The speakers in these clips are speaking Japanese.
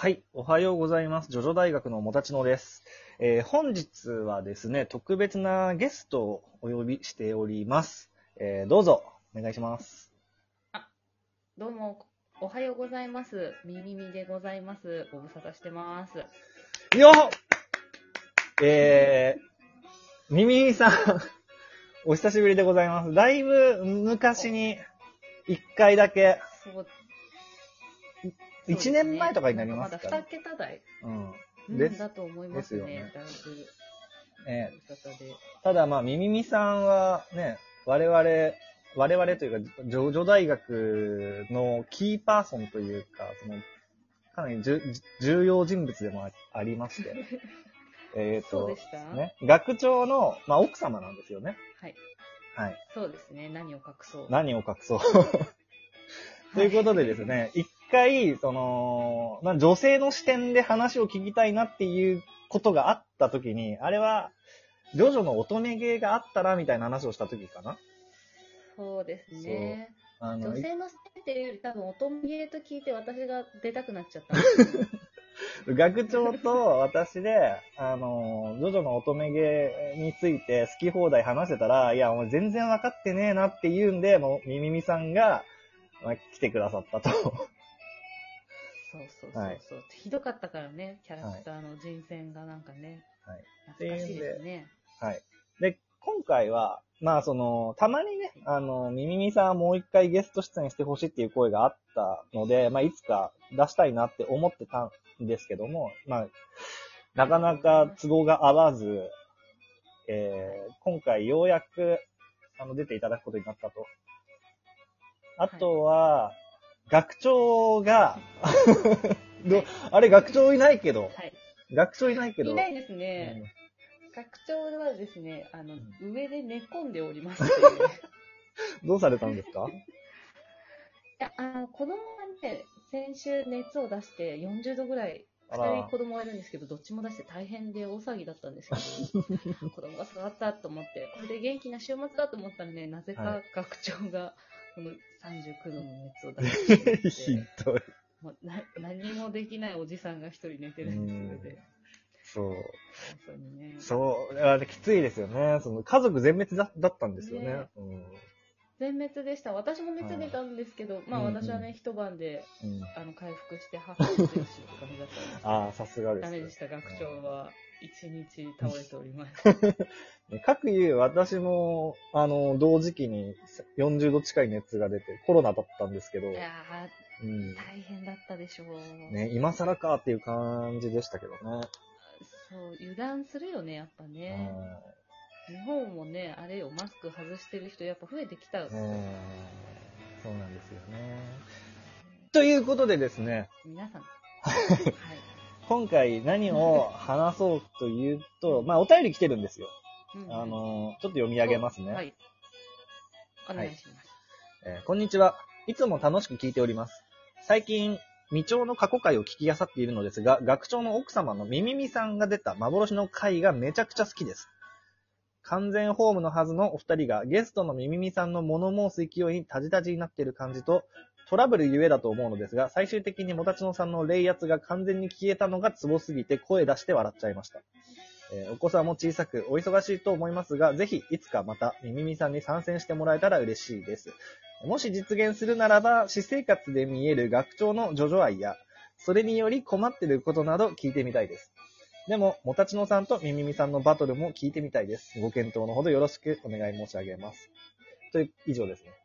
はい、おはようございます。ジョジョ大学のもたちのです。えー本日はですね、特別なゲストをお呼びしております。えーどうぞ、お願いします。どうも、おはようございます。みみみでございます。ご無沙汰してます。よっえー、ミミミさん、お久しぶりでございます。だいぶ昔に、一回だけ、そう。一年前とかになりますかまだ2桁台、うん。うん、ですだと思いますね。ですよねだいただまあ、ミミミさんはね、我々、我々というか、ジョジョ大学のキーパーソンというか、その、かなりじゅ重要人物でもあありまして、えっとそうで、した、ね、学長の、まあ、奥様なんですよね。はい。はい。そうですね。何を隠そう。何を隠そう。ということでですね、一回、その、まあ、女性の視点で話を聞きたいなっていうことがあった時に、あれは、ジョジョの乙女芸があったらみたいな話をした時かな？そうですね。あの女性の視点っていうより多分乙女芸と聞いて私が出たくなっちゃった。学長と私で、あの、ジョジョの乙女芸について好き放題話してたら、いや、お前全然分かってねえなって言うんで、もう、ミミミさんが、まあ、来てくださったと。そうそうそうそう、ひどかったからね、キャラクターの人選がなんかね。はい懐かしいですね。はい。で、今回は、まあその、たまにね、あの、ミミミさんもう一回ゲスト出演してほしいっていう声があったので、まあいつか出したいなって思ってたんですけども、まあ、なかなか都合が合わず、えー、今回ようやく、あの、出ていただくことになったと。あとは、学長が、ど あれ学長いないけど、はい。学長いないけど、いないですうね。ん。学長はですね、あの、上で寝込んでおりまして、い どうされたんですか？や、あの、子供がね、先週熱を出して40度ぐらい、あら。二人子供がいるんですけど、どっちも出して大変で大騒ぎだったんですけど、子供が下がったと思って、これで元気な週末だと思ったらね、なぜはか学長が、この39度の熱を出してし ひどい。もうな何もできないおじさんが一人寝てるんですよね。そう。そうにね。そう。あれきついですよね。その家族全滅だだったんですよね。ねうん全滅でした。私も熱出たんですけど、まあうんうん私はね、一晩でうん、あの回復して母の接種って感じだったんですけど、ああ、さすがです。ダメでした、学長は。一日倒れております。ねかくいう、私も、あの、同時期に40度近い熱が出て、コロナだったんですけど、いやうんー、大変だったでしょう。ね、今更かっていう感じでしたけどね。そう、油断するよね、やっぱね。日本もね、あれよ、マスク外してる人やっぱ増えてきたそうなんですよね。ということでですね、皆さん。はい。今回何を話そうというと、まあ、お便り来てるんですよ。うんあの、ちょっと読み上げますね。はい。お願いします。えーこんにちは。いつも楽しく聞いております。最近、未調の過去回を聞き漁っているのですが、学長の奥様のミミミさんが出た幻の回がめちゃくちゃ好きです。完全ホームのはずのお二人がゲストのミミミさんの物申す勢いにタジタジになっている感じと、トラブルゆえだと思うのですが、最終的にもたちのさんの冷圧が完全に消えたのがツボすぎて声出して笑っちゃいました。えーお子さんも小さくお忙しいと思いますが、ぜひいつかまたミミミさんに参戦してもらえたら嬉しいです。もし実現するならば、私生活で見える学長のジョジョ愛や、それにより困ってることなど聞いてみたいです。でも、もたちのさんとみみみさんのバトルも聞いてみたいです。ご検討のほどよろしくお願い申し上げます。という、以上ですね。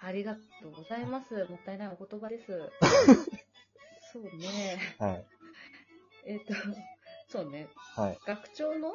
ありがとうございます。もったいないお言葉です。そうね。はい。えっ、と、そうね。はい。学長の、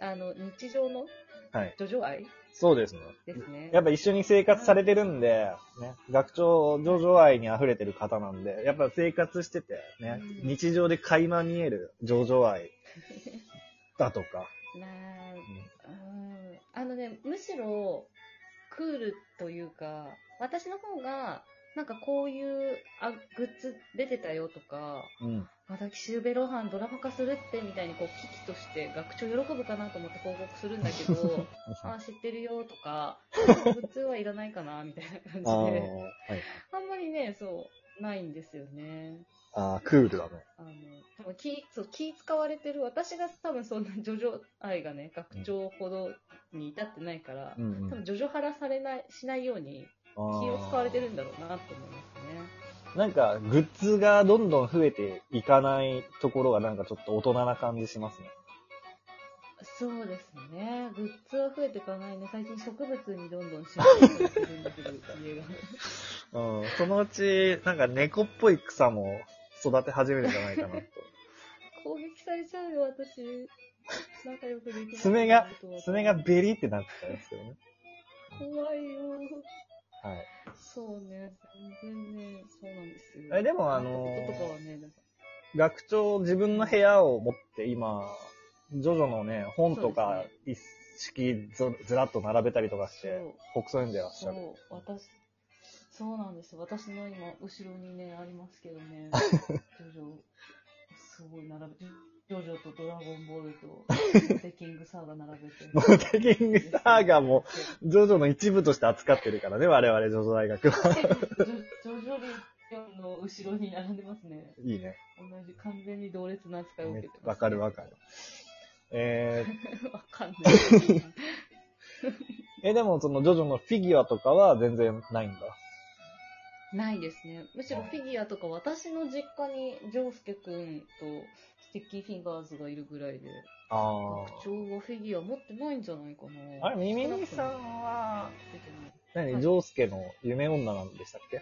あの、日常のはい。ジョジョ愛そうですね。ですね。やっぱ一緒に生活されてるんで、ね、学長、ジョジョ愛に溢れてる方なんで、やっぱ生活してて、ね、うん日常で垣間見えるジョジョ愛だとか、なあ、うん、あのね、むしろ、クールというか、私の方が、なんかこういうあグッズ出てたよとか、うん。私、シューベロハンドラマ化するってみたいにこう危機として学長喜ぶかなと思って報告するんだけど、あ、知ってるよとか、グッズはいらないかなみたいな感じで。はい。あんまりね、そう、ないんですよね。ああ、クールだね。あの、多分気、そう、気使われてる、私が多分そんなジョジョ愛がね、学長ほどに至ってないから、うんうん多分ジョジョハラされない、しないように気を使われてるんだろうなって思いますね。なんか、グッズがどんどん増えていかないところがなんかちょっと大人な感じしますね。そうですね。グッズは増えていかないね。最近植物にどんどん進化してるんだけど、家が。うん。そのうち、なんか猫っぽい草も育て始めるんじゃないかなと。攻撃されちゃうよ、私。仲良くできない。爪が、爪がベリってなってたんですけどね。怖いよ。はい。そうね、全然ね、そうなんですよ。えでもあのー学長、自分の部屋を持って今、ジョジョのね、本とか一式ずずらっと並べたりとかして、北総園でらっしそゃる。う、私、そうなんです。私の今、後ろにね、ありますけどね、ジョジョ、すごい並べて、ジョジョとドラゴンボールと、モ テキングサーガ並べて。モテキングサーガも、ジョジョの一部として扱ってるからね、我々ジョジョ大学は。ジョジョリの後ろに並んでますね。いいね。同じ、完全に同列な扱いを受けてます、わかるわかる。えわかんない。ー、え、でもそのジョジョのフィギュアとかは全然ないんだ。ないですね。むしろフィギュアとか私の実家にジョウスケくんとスティッキーフィンガーズがいるぐらいで、あ学長はフィギュア持ってないんじゃないかな。あ。あれ、ミミミさんは、出てない何、はいジョースケの夢女なんでしたっけ？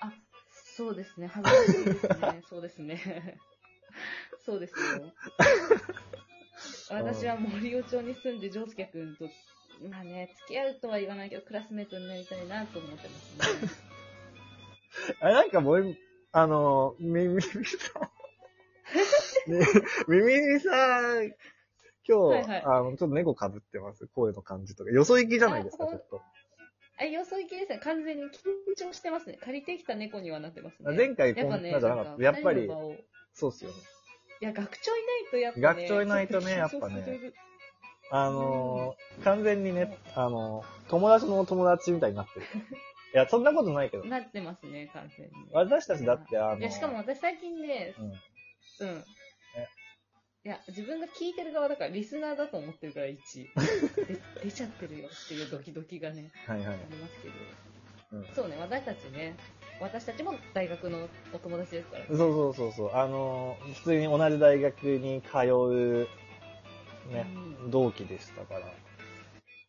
あ、そうですね。恥ずかしいですね。そうですね。そうですよ。私は杜王町に住んで、ジョウスケくんと、まあね、付き合うとは言わないけど、クラスメートになりたいなと思ってますね。あれ、なんかもう、あの、ミミミさん。ねミミミさん、今日、はいはいあの、ちょっと猫被ってます。声の感じとか。よそ行きじゃないですか、ちょっと。あ、よそ行きですね。完全に緊張してますね。借りてきた猫にはなってますね。前回こんなじゃなかった。やっぱりそうっすよね。いや、学長いないとやっぱね。学長いないとねやっぱねあのー、完全にね、あのー、友達の友達みたいになってる。いや、そんなことないけど。なってますね、完全に。私たちだって、あのいや、しかも私最近ね、うん。うん。いや、自分が聞いてる側だから、リスナーだと思ってるから、1位。で出ちゃってるよっていうドキドキがね、はいはいあ。りますけど。うんそうね、私たちね、私たちも大学のお友達ですから、そうそうそうそう。あのー、普通に同じ大学に通う、ね、うん同期でしたから。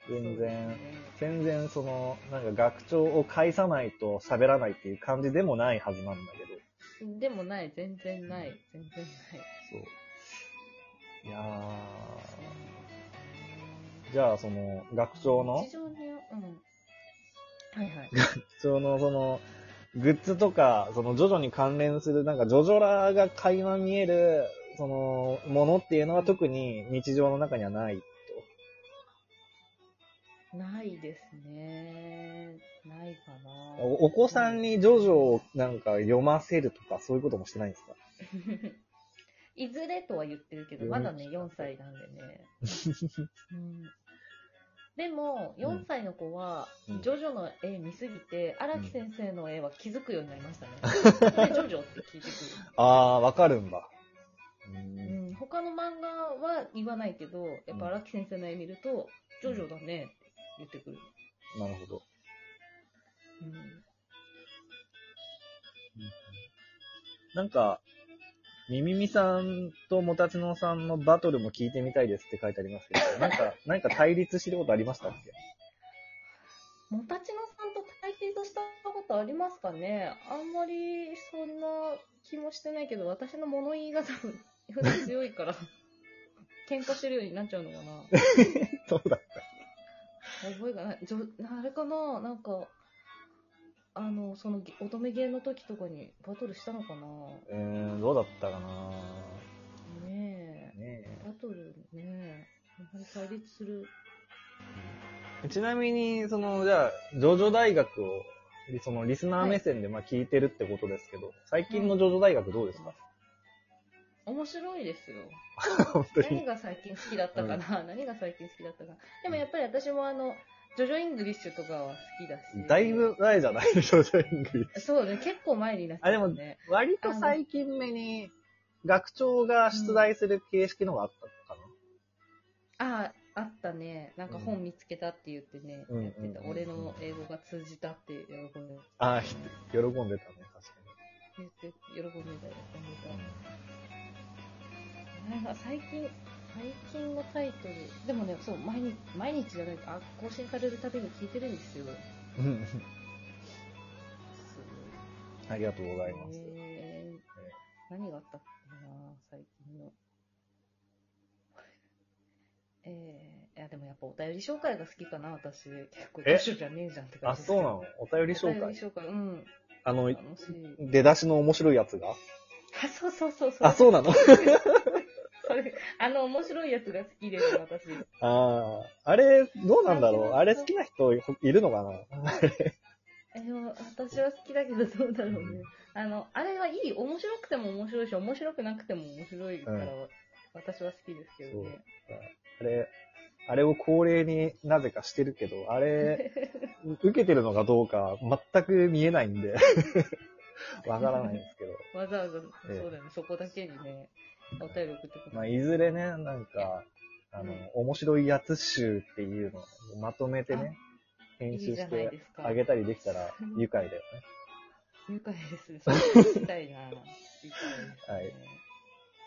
全そうです然、ね全然その、なんか学長を介さないと喋らないっていう感じでもないはずなんだけど。でもない、全然ない、全然ない。そう。いやー、じゃあその、学長の？日、常に、うん。はいはい。学長のその、グッズとか、その、ジョジョに関連する、なんか、ジョジョラが垣間見える、その、ものっていうのは特に日常の中にはないないですね。ないかな。と。おお子さんにジョジョをなんか読ませるとか、そういうこともしてないんですか？いずれとは言ってるけど、うんまだね、4歳なんでね。うん、でも、4歳の子は、うんジョジョの絵見すぎて、荒木先生の絵は気づくようになりましたね。で、ジョジョって聞いてく あー、わかるんだ。うる。んうん、他の漫画は言わないけど、やっぱ荒木先生の絵見ると、ジョジョだねって言ってくる。なるほど。うんなんか、みみみさんともたちのさんのバトルも聞いてみたいですって書いてありますけど、なんか、なんか対立してることありましたっけ？もたちのさんと対決したことありますかね？あんまりそんな気もしてないけど、私の物言いが多分、普段強いから、喧嘩してるようになっちゃうのかな？そうだっ覚えがない。じょあれかな？なんか、あの、その、乙女芸の時とかにバトルしたのかな？た。えー、どうだったかな？ねえ。ねバトルねあんまり対立する。えちなみに、その、じゃあ、ジョジョ大学を、その、リスナー目線でまあ聞いてるってことですけど、最近のジョジョ大学どうですか、面白いですよ。本当何に。が最近好きだったかな、何が最近好きだったかな？でもやっぱり私もあの、ジョジョイングリッシュとかは好きだし。だいぶ前じゃない？でしょ、ジョイングリッシュそうね、結構前になっちゃあでもうね。割と最近目に、学長が出題する形式のがあったかああ、あったね。なんか本見つけたって言ってね、うんやってた俺の英語が通じたって喜んで、な。ああ、ひ喜んでたね、確か言って、喜んでた、喜んでに。た。なんか最近、最近のタイトル、でもね、そう、毎日、毎日じゃないか、あ、更新されるたびに聞いてるんですよ。ありがとうございます。えー何があったっけな、最近の。えー、いや、でもやっぱお便り紹介が好きかな、私。結構、え図書じゃねえじゃんって感あ、じですそうなの？お便り紹お便介り紹介、うん。あの。出だしの面白いやつが？あ、そうそうそうそう。あ、そうなの？それ、あの面白いやつが好きです、私。ああ、あれ、どうなんだろう？あれ好きな人いるのかな？えでも私は好きだけど、どうだろうね。あの、あれがいい、面白くても面白いし、面白くなくても面白いから、うん。私は好きですけどね。あれ、あれを恒例になぜかしてるけど、あれ、受けてるのかどうか全く見えないんで、わからないんですけど。わざわざ、そうええだよね、そこだけにね、お便り送ってくる。まあ、いずれね、なんか、あの、面白いやつ集っていうのをまとめてね、編いいじゃ集しいですか。あげたりできたら愉快だよね。愉快です。そう聞きたいな。愉快です、ね。はい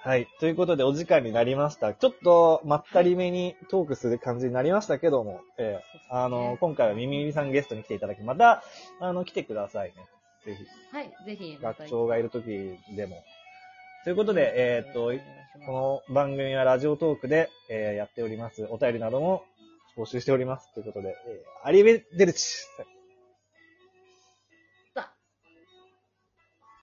はい。ということで、お時間になりました。ちょっと、まったりめにトークする感じになりましたけども、ええそうですねあの、今回はミミミさんゲストに来ていただき、また、あの、来てくださいね。ぜひ。はい、ぜひ、また学長がいる時でも。ということで、えーっと、この番組はラジオトークで、えーやっております。お便りなども募集しております。ということで、えーアリベデルチ。